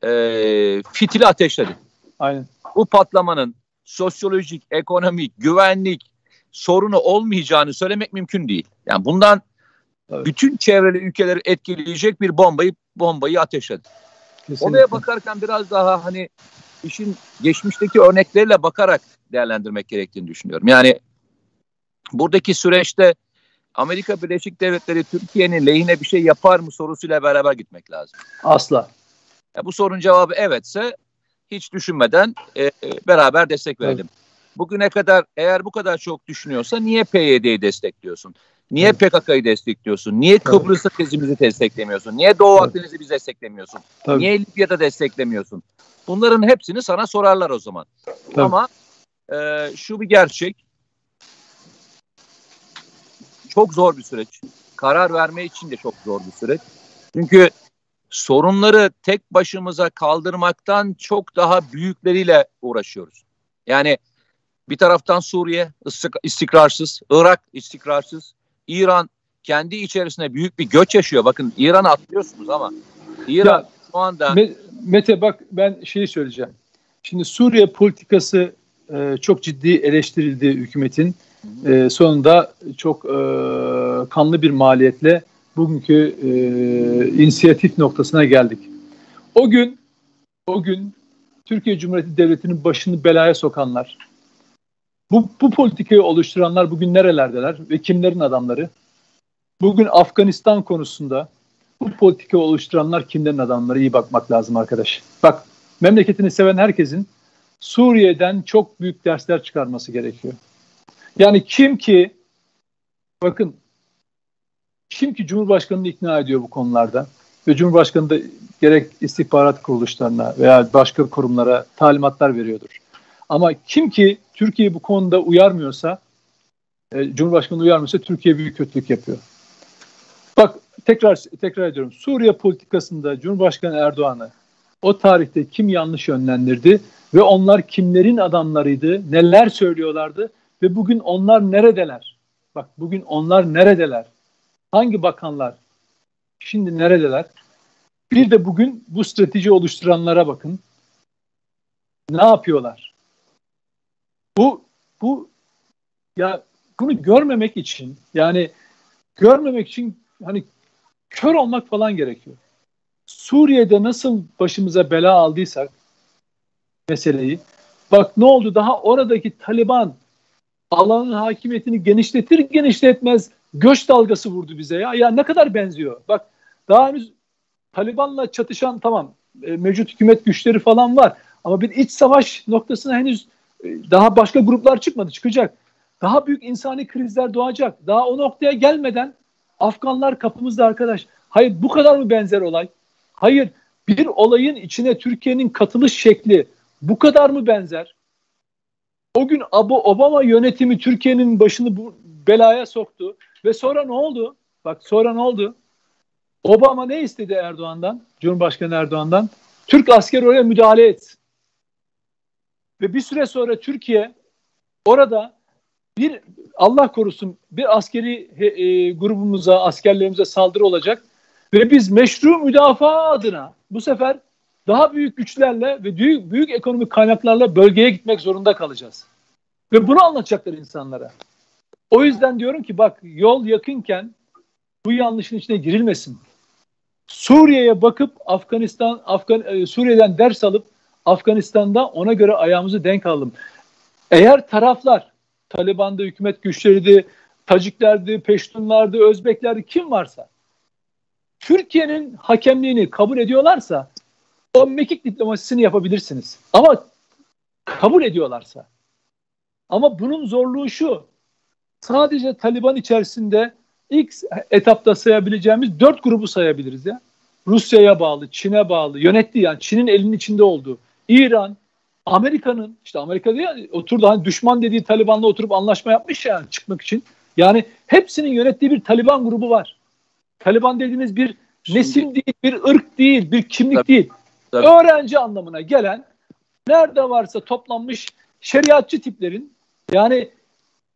S1: e, fitili ateşledi.
S2: Aynen.
S1: Bu patlamanın sosyolojik, ekonomik, güvenlik sorunu olmayacağını söylemek mümkün değil. Yani bundan evet. bütün çevreli ülkeleri etkileyecek bir bombayı bombayı ateşledi. Kesinlikle. Olaya bakarken biraz daha hani işin geçmişteki örnekleriyle bakarak değerlendirmek gerektiğini düşünüyorum. Yani buradaki süreçte Amerika Birleşik Devletleri Türkiye'nin lehine bir şey yapar mı sorusuyla beraber gitmek lazım.
S2: Asla.
S1: Ya bu sorunun cevabı evetse hiç düşünmeden e, beraber destek verelim. Evet. Bugüne kadar eğer bu kadar çok düşünüyorsa niye PYD'yi destekliyorsun? Niye evet. PKK'yı destekliyorsun? Niye Kıbrıs'ta tezimizi desteklemiyorsun? Niye Doğu evet. Akdeniz'i biz desteklemiyorsun? Tabii. Niye Libya'da desteklemiyorsun? Bunların hepsini sana sorarlar o zaman. Tabii. Ama e, şu bir gerçek. Çok zor bir süreç. Karar verme için de çok zor bir süreç. Çünkü sorunları tek başımıza kaldırmaktan çok daha büyükleriyle uğraşıyoruz. Yani bir taraftan Suriye istikrarsız, Irak istikrarsız, İran kendi içerisinde büyük bir göç yaşıyor. Bakın İran'ı atlıyorsunuz ama İran ya, şu anda...
S2: Mete bak ben şeyi söyleyeceğim. Şimdi Suriye politikası e, çok ciddi eleştirildi hükümetin. E, sonunda çok e, kanlı bir maliyetle bugünkü e, inisiyatif noktasına geldik. O gün o gün Türkiye Cumhuriyeti Devleti'nin başını belaya sokanlar, bu, bu politikayı oluşturanlar bugün nerelerdeler ve kimlerin adamları? Bugün Afganistan konusunda bu politikayı oluşturanlar kimlerin adamları iyi bakmak lazım arkadaş. Bak memleketini seven herkesin Suriye'den çok büyük dersler çıkarması gerekiyor. Yani kim ki bakın kim ki Cumhurbaşkanı'nı ikna ediyor bu konularda ve Cumhurbaşkanı da gerek istihbarat kuruluşlarına veya başka kurumlara talimatlar veriyordur. Ama kim ki Türkiye bu konuda uyarmıyorsa, e, Cumhurbaşkanı uyarmıyorsa Türkiye büyük kötülük yapıyor. Bak tekrar tekrar ediyorum. Suriye politikasında Cumhurbaşkanı Erdoğan'ı o tarihte kim yanlış yönlendirdi ve onlar kimlerin adamlarıydı, neler söylüyorlardı ve bugün onlar neredeler? Bak bugün onlar neredeler? Hangi bakanlar? Şimdi neredeler? Bir de bugün bu strateji oluşturanlara bakın. Ne yapıyorlar? Bu bu ya bunu görmemek için yani görmemek için hani kör olmak falan gerekiyor. Suriye'de nasıl başımıza bela aldıysak meseleyi bak ne oldu daha oradaki Taliban alanın hakimiyetini genişletir genişletmez göç dalgası vurdu bize ya. Ya ne kadar benziyor. Bak daha henüz Taliban'la çatışan tamam e, mevcut hükümet güçleri falan var. Ama bir iç savaş noktasına henüz e, daha başka gruplar çıkmadı çıkacak. Daha büyük insani krizler doğacak. Daha o noktaya gelmeden Afganlar kapımızda arkadaş. Hayır bu kadar mı benzer olay? Hayır bir olayın içine Türkiye'nin katılış şekli bu kadar mı benzer? O gün Obama yönetimi Türkiye'nin başını bu belaya soktu ve sonra ne oldu? Bak sonra ne oldu? Obama ne istedi Erdoğan'dan? Cumhurbaşkanı Erdoğan'dan? Türk asker oraya müdahale et. Ve bir süre sonra Türkiye orada bir Allah korusun bir askeri e, grubumuza, askerlerimize saldırı olacak ve biz meşru müdafaa adına bu sefer daha büyük güçlerle ve büyük, büyük ekonomik kaynaklarla bölgeye gitmek zorunda kalacağız. Ve bunu anlatacaklar insanlara. O yüzden diyorum ki bak yol yakınken bu yanlışın içine girilmesin. Suriye'ye bakıp Afganistan, Afgan, e, Suriye'den ders alıp Afganistan'da ona göre ayağımızı denk alalım. Eğer taraflar Taliban'da hükümet güçleriydi, Taciklerdi, Peştunlardı, Özbeklerdi kim varsa Türkiye'nin hakemliğini kabul ediyorlarsa o mekik diplomasisini yapabilirsiniz. Ama kabul ediyorlarsa. Ama bunun zorluğu şu. Sadece Taliban içerisinde ilk etapta sayabileceğimiz dört grubu sayabiliriz ya. Rusya'ya bağlı, Çin'e bağlı, yönettiği yani Çin'in elinin içinde olduğu, İran, Amerika'nın işte Amerika diye oturdu hani düşman dediği Taliban'la oturup anlaşma yapmış yani çıkmak için. Yani hepsinin yönettiği bir Taliban grubu var. Taliban dediğimiz bir Şimdi, nesil değil, bir ırk değil, bir kimlik tabii, değil. Tabii. Öğrenci anlamına gelen nerede varsa toplanmış şeriatçı tiplerin yani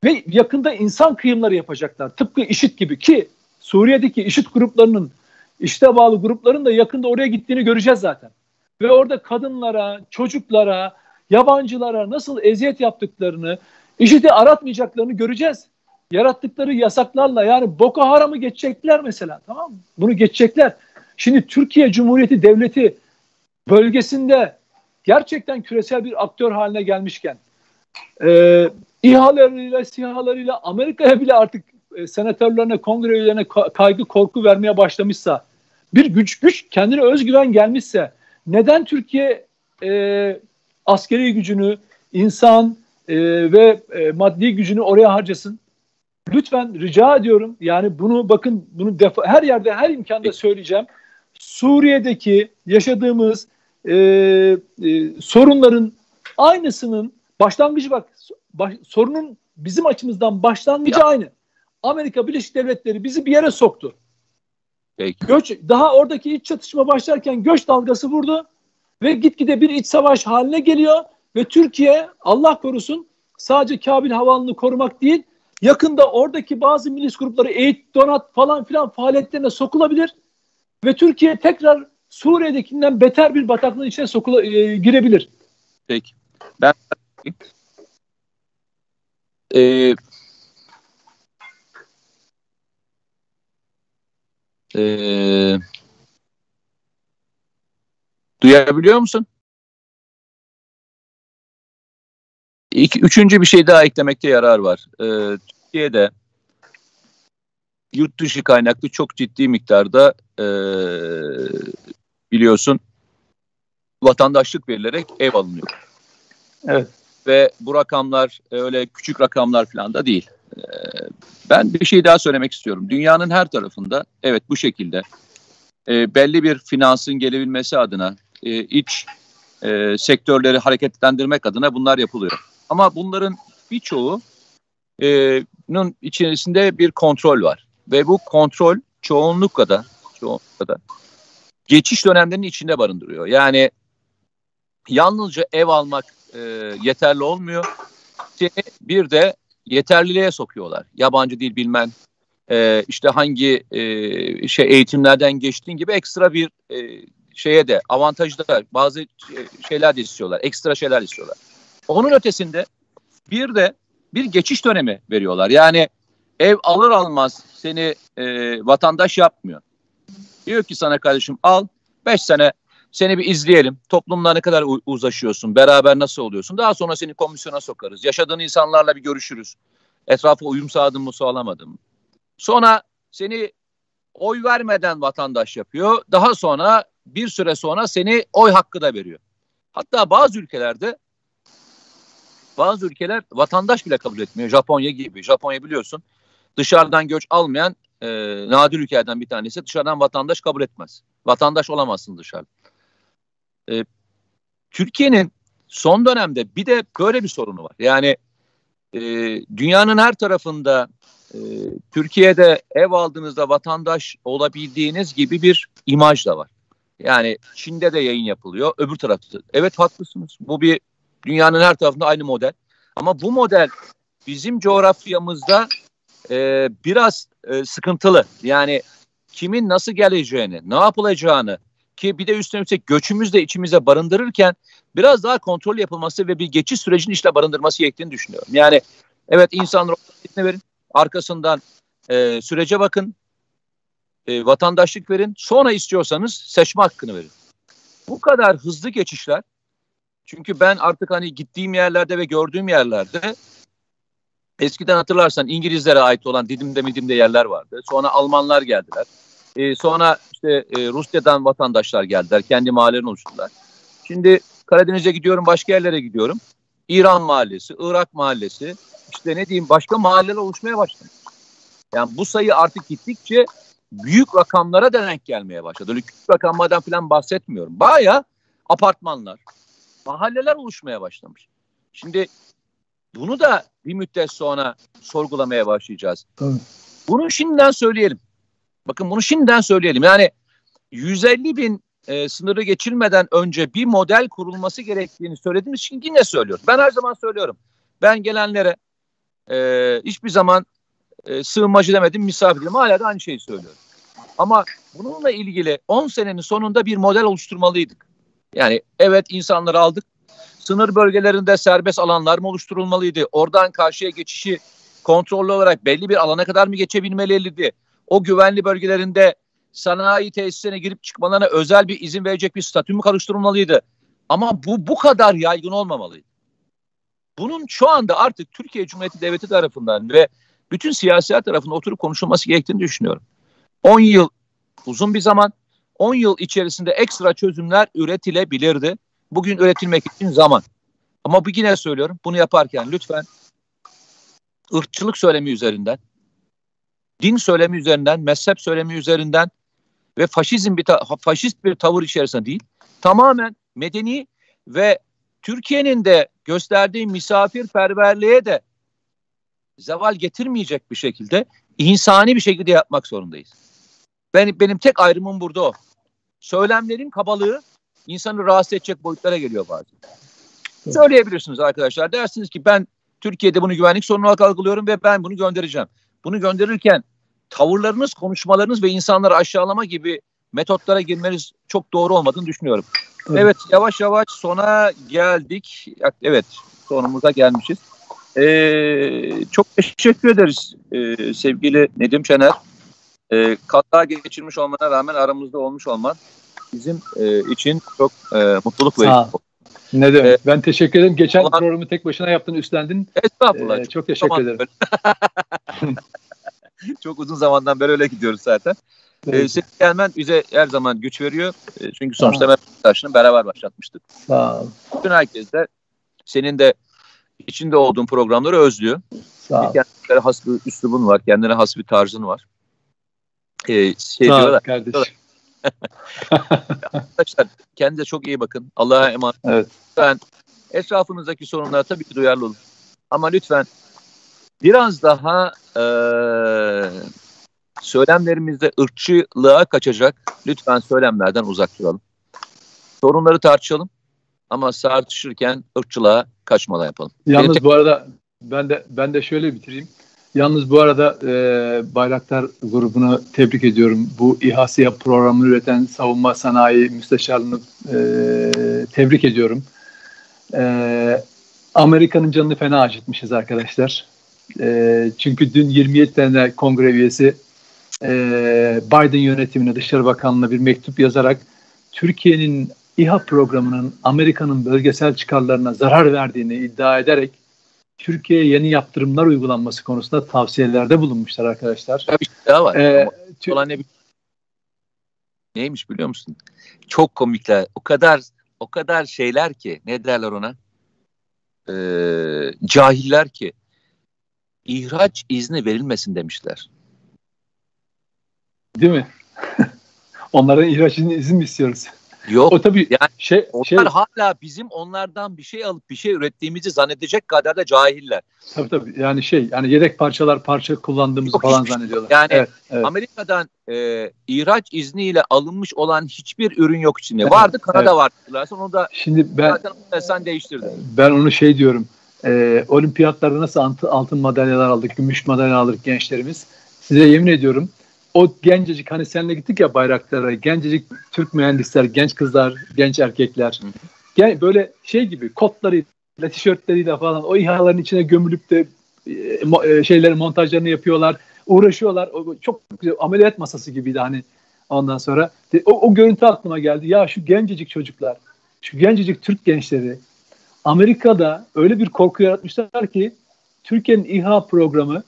S2: ve yakında insan kıyımları yapacaklar. Tıpkı IŞİD gibi ki Suriye'deki IŞİD gruplarının işte bağlı grupların da yakında oraya gittiğini göreceğiz zaten. Ve orada kadınlara, çocuklara, yabancılara nasıl eziyet yaptıklarını, işiti aratmayacaklarını göreceğiz. Yarattıkları yasaklarla yani Boko Haram'ı geçecekler mesela tamam mı? Bunu geçecekler. Şimdi Türkiye Cumhuriyeti Devleti bölgesinde gerçekten küresel bir aktör haline gelmişken e, İHA'larıyla, SİHA'larıyla Amerika'ya bile artık e, senatörlerine, kongre üyelerine kaygı, korku vermeye başlamışsa, bir güç güç kendine özgüven gelmişse neden Türkiye e, askeri gücünü, insan e, ve e, maddi gücünü oraya harcasın? Lütfen rica ediyorum. Yani bunu bakın bunu defa, her yerde her imkanda söyleyeceğim. Suriye'deki yaşadığımız e, e, sorunların aynısının başlangıcı bak baş, sorunun bizim açımızdan başlangıcı ya. aynı. Amerika Birleşik Devletleri bizi bir yere soktu. Peki. Göç daha oradaki iç çatışma başlarken göç dalgası vurdu ve gitgide bir iç savaş haline geliyor ve Türkiye Allah korusun sadece Kabil Havalını korumak değil yakında oradaki bazı milis grupları eğit, donat falan filan faaliyetlerine sokulabilir ve Türkiye tekrar Suriye'dekinden beter bir bataklığın içine sokula, e, girebilir.
S1: Peki. Ben e, e, duyabiliyor musun? İki, üçüncü bir şey daha eklemekte yarar var. E, Türkiye'de yurt dışı kaynaklı çok ciddi miktarda e, biliyorsun vatandaşlık verilerek ev alınıyor. Evet. Ve bu rakamlar öyle küçük rakamlar falan da değil. E, ben bir şey daha söylemek istiyorum. Dünyanın her tarafında evet bu şekilde e, belli bir finansın gelebilmesi adına e, iç e, sektörleri hareketlendirmek adına bunlar yapılıyor. Ama bunların birçoğu e, bunun içerisinde bir kontrol var. Ve bu kontrol çoğunlukla da, çoğunlukla da geçiş dönemlerinin içinde barındırıyor. Yani yalnızca ev almak e, yeterli olmuyor. Bir de yeterliliğe sokuyorlar. Yabancı dil bilmen, e, işte hangi e, şey eğitimlerden geçtiğin gibi ekstra bir e, şeye de avantajı da bazı şeyler de istiyorlar. Ekstra şeyler istiyorlar. Onun ötesinde bir de bir geçiş dönemi veriyorlar. Yani ev alır almaz seni e, vatandaş yapmıyor. Diyor ki sana kardeşim al 5 sene seni bir izleyelim. Toplumla ne kadar uzlaşıyorsun, beraber nasıl oluyorsun. Daha sonra seni komisyona sokarız. Yaşadığın insanlarla bir görüşürüz. Etrafa uyum sağladın mı sağlamadın mı? Sonra seni oy vermeden vatandaş yapıyor. Daha sonra bir süre sonra seni oy hakkı da veriyor. Hatta bazı ülkelerde bazı ülkeler vatandaş bile kabul etmiyor. Japonya gibi. Japonya biliyorsun dışarıdan göç almayan e, nadir ülkelerden bir tanesi. Dışarıdan vatandaş kabul etmez. Vatandaş olamazsın dışarıda. E, Türkiye'nin son dönemde bir de böyle bir sorunu var. Yani e, dünyanın her tarafında e, Türkiye'de ev aldığınızda vatandaş olabildiğiniz gibi bir imaj da var. Yani Çin'de de yayın yapılıyor. Öbür tarafta. Evet haklısınız. Bu bir dünyanın her tarafında aynı model. Ama bu model bizim coğrafyamızda e, biraz e, sıkıntılı. Yani kimin nasıl geleceğini, ne yapılacağını ki bir de üstüne göçümüz de içimize barındırırken biraz daha kontrol yapılması ve bir geçiş sürecini işte barındırması gerektiğini düşünüyorum. Yani evet insan rotasını verin, arkasından e, sürece bakın, e, vatandaşlık verin, sonra istiyorsanız seçme hakkını verin. Bu kadar hızlı geçişler çünkü ben artık hani gittiğim yerlerde ve gördüğüm yerlerde eskiden hatırlarsan İngilizlere ait olan Didim'de Midim'de yerler vardı. Sonra Almanlar geldiler. Ee, sonra işte e, Rusya'dan vatandaşlar geldiler. Kendi mahallelerini oluşturdular. Şimdi Karadeniz'e gidiyorum, başka yerlere gidiyorum. İran mahallesi, Irak mahallesi, işte ne diyeyim başka mahalleler oluşmaya başladı. Yani bu sayı artık gittikçe büyük rakamlara da denk gelmeye başladı. Öyle küçük rakamlardan falan bahsetmiyorum. Baya apartmanlar, mahalleler oluşmaya başlamış. Şimdi bunu da bir müddet sonra sorgulamaya başlayacağız. Tabii. Bunu şimdiden söyleyelim. Bakın bunu şimdiden söyleyelim. Yani 150 bin e, sınırı geçilmeden önce bir model kurulması gerektiğini söylediğimiz için yine söylüyorum. Ben her zaman söylüyorum. Ben gelenlere e, hiçbir zaman e, sığınmacı demedim, misafir dedim. Hala da aynı şeyi söylüyorum. Ama bununla ilgili 10 senenin sonunda bir model oluşturmalıydık. Yani evet insanları aldık. Sınır bölgelerinde serbest alanlar mı oluşturulmalıydı? Oradan karşıya geçişi kontrollü olarak belli bir alana kadar mı geçebilmeliydi? O güvenli bölgelerinde sanayi tesisine girip çıkmalarına özel bir izin verecek bir statü mü karıştırılmalıydı? Ama bu bu kadar yaygın olmamalıydı. Bunun şu anda artık Türkiye Cumhuriyeti Devleti tarafından ve bütün siyasiler tarafından oturup konuşulması gerektiğini düşünüyorum. 10 yıl uzun bir zaman. 10 yıl içerisinde ekstra çözümler üretilebilirdi. Bugün üretilmek için zaman. Ama bu yine söylüyorum bunu yaparken lütfen ırkçılık söylemi üzerinden, din söylemi üzerinden, mezhep söylemi üzerinden ve faşizm bir faşist bir tavır içerisinde değil, tamamen medeni ve Türkiye'nin de gösterdiği misafirperverliğe de zeval getirmeyecek bir şekilde insani bir şekilde yapmak zorundayız. Ben, benim tek ayrımım burada o. Söylemlerin kabalığı insanı rahatsız edecek boyutlara geliyor bazen. Söyleyebilirsiniz arkadaşlar. Dersiniz ki ben Türkiye'de bunu güvenlik sorunu olarak algılıyorum ve ben bunu göndereceğim. Bunu gönderirken tavırlarınız, konuşmalarınız ve insanları aşağılama gibi metotlara girmeniz çok doğru olmadığını düşünüyorum. Evet, evet yavaş yavaş sona geldik. Evet sonumuza gelmişiz. Ee, çok teşekkür ederiz ee, sevgili Nedim Şener. Ee, kaza geçirmiş olmana rağmen aramızda olmuş olman bizim e, için çok e, mutluluk verici.
S2: Ne demek. Ee, ben teşekkür ederim. Geçen olan... programı tek başına yaptın, üstlendin.
S1: Estağfurullah.
S2: Ee, çok teşekkür ederim.
S1: çok uzun zamandan beri öyle gidiyoruz zaten. Evet. Ee, senin gelmen bize her zaman güç veriyor. Ee, çünkü sonuçta ben Taş'ını beraber başlatmıştık.
S2: Sağ ol.
S1: Bütün herkes de senin de içinde olduğun programları özlüyor.
S2: Sağ ol.
S1: Kendine has bir üslubun var, kendine has bir tarzın var. Ee, şey
S2: Sağ diyorlar, kardeşim.
S1: Arkadaşlar kendinize çok iyi bakın. Allah'a emanet.
S2: Evet.
S1: Ben etrafınızdaki sorunlara tabii ki duyarlı olun. Ama lütfen biraz daha e, söylemlerimizde ırkçılığa kaçacak lütfen söylemlerden uzak duralım. Sorunları tartışalım ama tartışırken ırkçılığa kaçmadan yapalım.
S2: Yalnız bu arada ben de ben de şöyle bitireyim. Yalnız bu arada e, Bayraktar grubunu tebrik ediyorum. Bu İHA programını üreten savunma sanayi müsteşarlığını e, tebrik ediyorum. E, Amerika'nın canını fena acıtmışız arkadaşlar. E, çünkü dün 27 tane kongre üyesi e, Biden yönetimine Dışişleri Bakanlığı'na bir mektup yazarak Türkiye'nin İHA programının Amerika'nın bölgesel çıkarlarına zarar verdiğini iddia ederek Türkiye'ye yeni yaptırımlar uygulanması konusunda tavsiyelerde bulunmuşlar arkadaşlar.
S1: Tabii bir şey daha var. Ee, Olan ne Neymiş biliyor musun? Çok komikler. O kadar o kadar şeyler ki ne derler ona? Ee, cahiller ki ihraç izni verilmesin demişler.
S2: Değil mi? Onların ihraç izni izin mi istiyoruz?
S1: Yok. O tabii yani şey, onlar şey, hala bizim onlardan bir şey alıp bir şey ürettiğimizi zannedecek kadar da cahiller.
S2: Tabii tabii. Yani şey yani yedek parçalar parça kullandığımızı Yok, falan zannediyorlar.
S1: Yani evet, evet. Amerika'dan e, ihraç izniyle alınmış olan hiçbir ürün yok içinde. Evet, Vardı Kanada evet. vardı. Onu da
S2: Şimdi ben
S1: sen değiştirdin.
S2: Ben onu şey diyorum. E, olimpiyatlarda nasıl altın madalyalar aldık, gümüş madalya aldık gençlerimiz. Size yemin ediyorum o gencecik hani seninle gittik ya bayraklara gencecik Türk mühendisler, genç kızlar, genç erkekler. Gen, böyle şey gibi kotlarıyla, tişörtleriyle falan o İHA'ların içine gömülüp de e, e şeyleri montajlarını yapıyorlar. Uğraşıyorlar. O, çok güzel ameliyat masası gibiydi hani ondan sonra. O, o görüntü aklıma geldi. Ya şu gencecik çocuklar, şu gencecik Türk gençleri Amerika'da öyle bir korku yaratmışlar ki Türkiye'nin İHA programı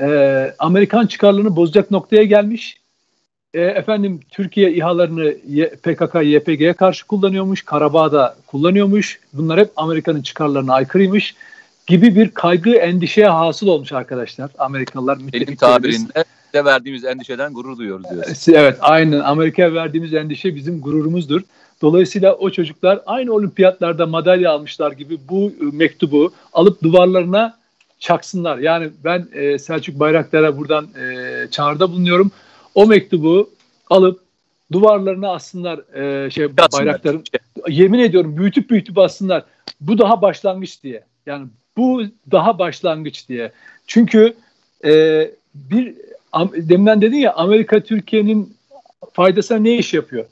S2: e, Amerikan çıkarlarını bozacak noktaya gelmiş. E, efendim Türkiye İHA'larını PKK, YPG'ye karşı kullanıyormuş, Karabağ'da kullanıyormuş. Bunlar hep Amerika'nın çıkarlarına aykırıymış gibi bir kaygı, endişeye hasıl olmuş arkadaşlar. Amerikalılar
S1: Benim tabirinde de verdiğimiz endişeden gurur duyuyoruz diyoruz.
S2: Evet, aynen. Amerika'ya verdiğimiz endişe bizim gururumuzdur. Dolayısıyla o çocuklar aynı olimpiyatlarda madalya almışlar gibi bu mektubu alıp duvarlarına çaksınlar. Yani ben e, Selçuk Bayraktar'a buradan e, çağrıda bulunuyorum. O mektubu alıp duvarlarına assınlar e, şey bayrakların. Yemin ediyorum büyütüp büyütüp assınlar. Bu daha başlangıç diye. Yani bu daha başlangıç diye. Çünkü e, bir deminden dedin ya Amerika Türkiye'nin faydasına ne iş yapıyor?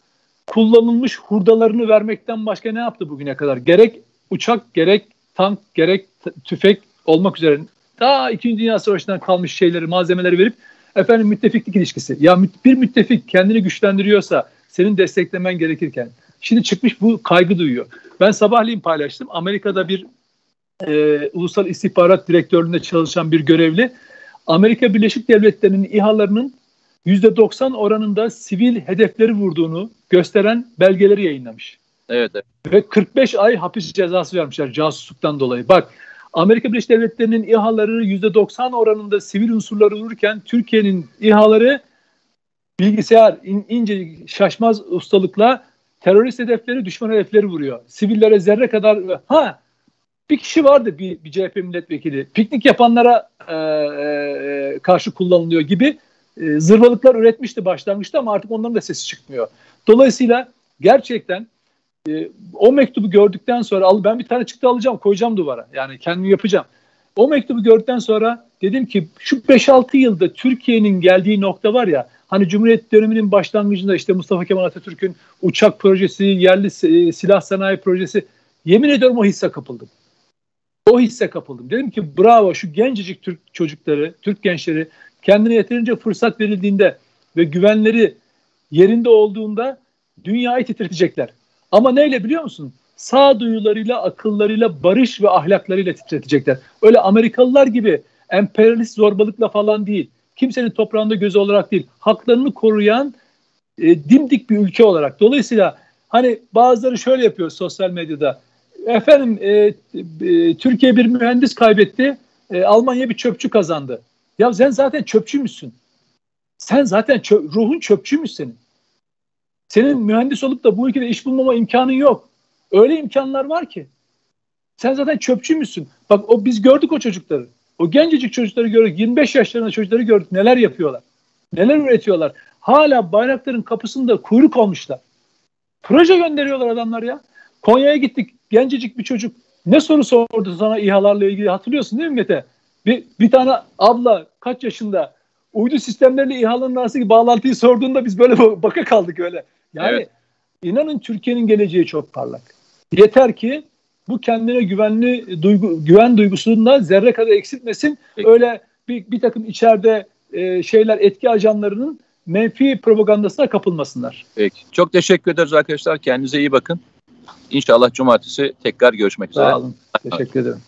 S2: Kullanılmış hurdalarını vermekten başka ne yaptı bugüne kadar? Gerek uçak, gerek tank, gerek tüfek olmak üzere daha 2. Dünya Savaşı'ndan kalmış şeyleri, malzemeleri verip efendim müttefiklik ilişkisi. Ya bir müttefik kendini güçlendiriyorsa senin desteklemen gerekirken şimdi çıkmış bu kaygı duyuyor. Ben sabahleyin paylaştım. Amerika'da bir e, Ulusal İstihbarat Direktörlüğü'nde çalışan bir görevli Amerika Birleşik Devletleri'nin İHA'larının %90 oranında sivil hedefleri vurduğunu gösteren belgeleri yayınlamış.
S1: Evet, evet.
S2: Ve 45 ay hapis cezası vermişler casusluktan dolayı. Bak Amerika Birleşik Devletleri'nin İHA'ları %90 oranında sivil unsurları vururken Türkiye'nin İHA'ları bilgisayar in, ince şaşmaz ustalıkla terörist hedefleri, düşman hedefleri vuruyor. Sivillere zerre kadar ha bir kişi vardı bir, bir CHP milletvekili. Piknik yapanlara e, e, karşı kullanılıyor gibi e, zırvalıklar üretmişti başlangıçta ama artık onların da sesi çıkmıyor. Dolayısıyla gerçekten e, o mektubu gördükten sonra al ben bir tane çıktı alacağım koyacağım duvara. Yani kendim yapacağım. O mektubu gördükten sonra dedim ki şu 5-6 yılda Türkiye'nin geldiği nokta var ya hani Cumhuriyet döneminin başlangıcında işte Mustafa Kemal Atatürk'ün uçak projesi, yerli e, silah sanayi projesi yemin ediyorum o hisse kapıldım. O hisse kapıldım. Dedim ki bravo şu gencecik Türk çocukları, Türk gençleri kendine yeterince fırsat verildiğinde ve güvenleri yerinde olduğunda dünyayı titretecekler. Ama neyle biliyor musun? Sağduyularıyla, akıllarıyla, barış ve ahlaklarıyla titretecekler. Öyle Amerikalılar gibi emperyalist zorbalıkla falan değil. Kimsenin toprağında gözü olarak değil. Haklarını koruyan e, dimdik bir ülke olarak. Dolayısıyla hani bazıları şöyle yapıyor sosyal medyada. Efendim e, e, Türkiye bir mühendis kaybetti. E, Almanya bir çöpçü kazandı. Ya sen zaten çöpçü müsün? Sen zaten çö ruhun çöpçü müsün senin mühendis olup da bu ülkede iş bulmama imkanın yok. Öyle imkanlar var ki. Sen zaten çöpçü müsün? Bak o biz gördük o çocukları. O gencecik çocukları gördük. 25 yaşlarında çocukları gördük. Neler yapıyorlar? Neler üretiyorlar? Hala bayrakların kapısında kuyruk olmuşlar. Proje gönderiyorlar adamlar ya. Konya'ya gittik. Gencecik bir çocuk. Ne soru sordu sana İHA'larla ilgili hatırlıyorsun değil mi Mete? Bir, bir tane abla kaç yaşında uydu sistemleriyle İHA'ların arasındaki bağlantıyı sorduğunda biz böyle baka kaldık öyle. Yani evet. inanın Türkiye'nin geleceği çok parlak. Yeter ki bu kendine güvenli duygu, güven duygusunda zerre kadar eksiltmesin. Peki. Öyle bir, bir takım içeride e, şeyler etki ajanlarının menfi propagandasına kapılmasınlar.
S1: Peki. Çok teşekkür ederiz arkadaşlar. Kendinize iyi bakın. İnşallah cumartesi tekrar görüşmek üzere.
S2: Sağ olun. Teşekkür ederim.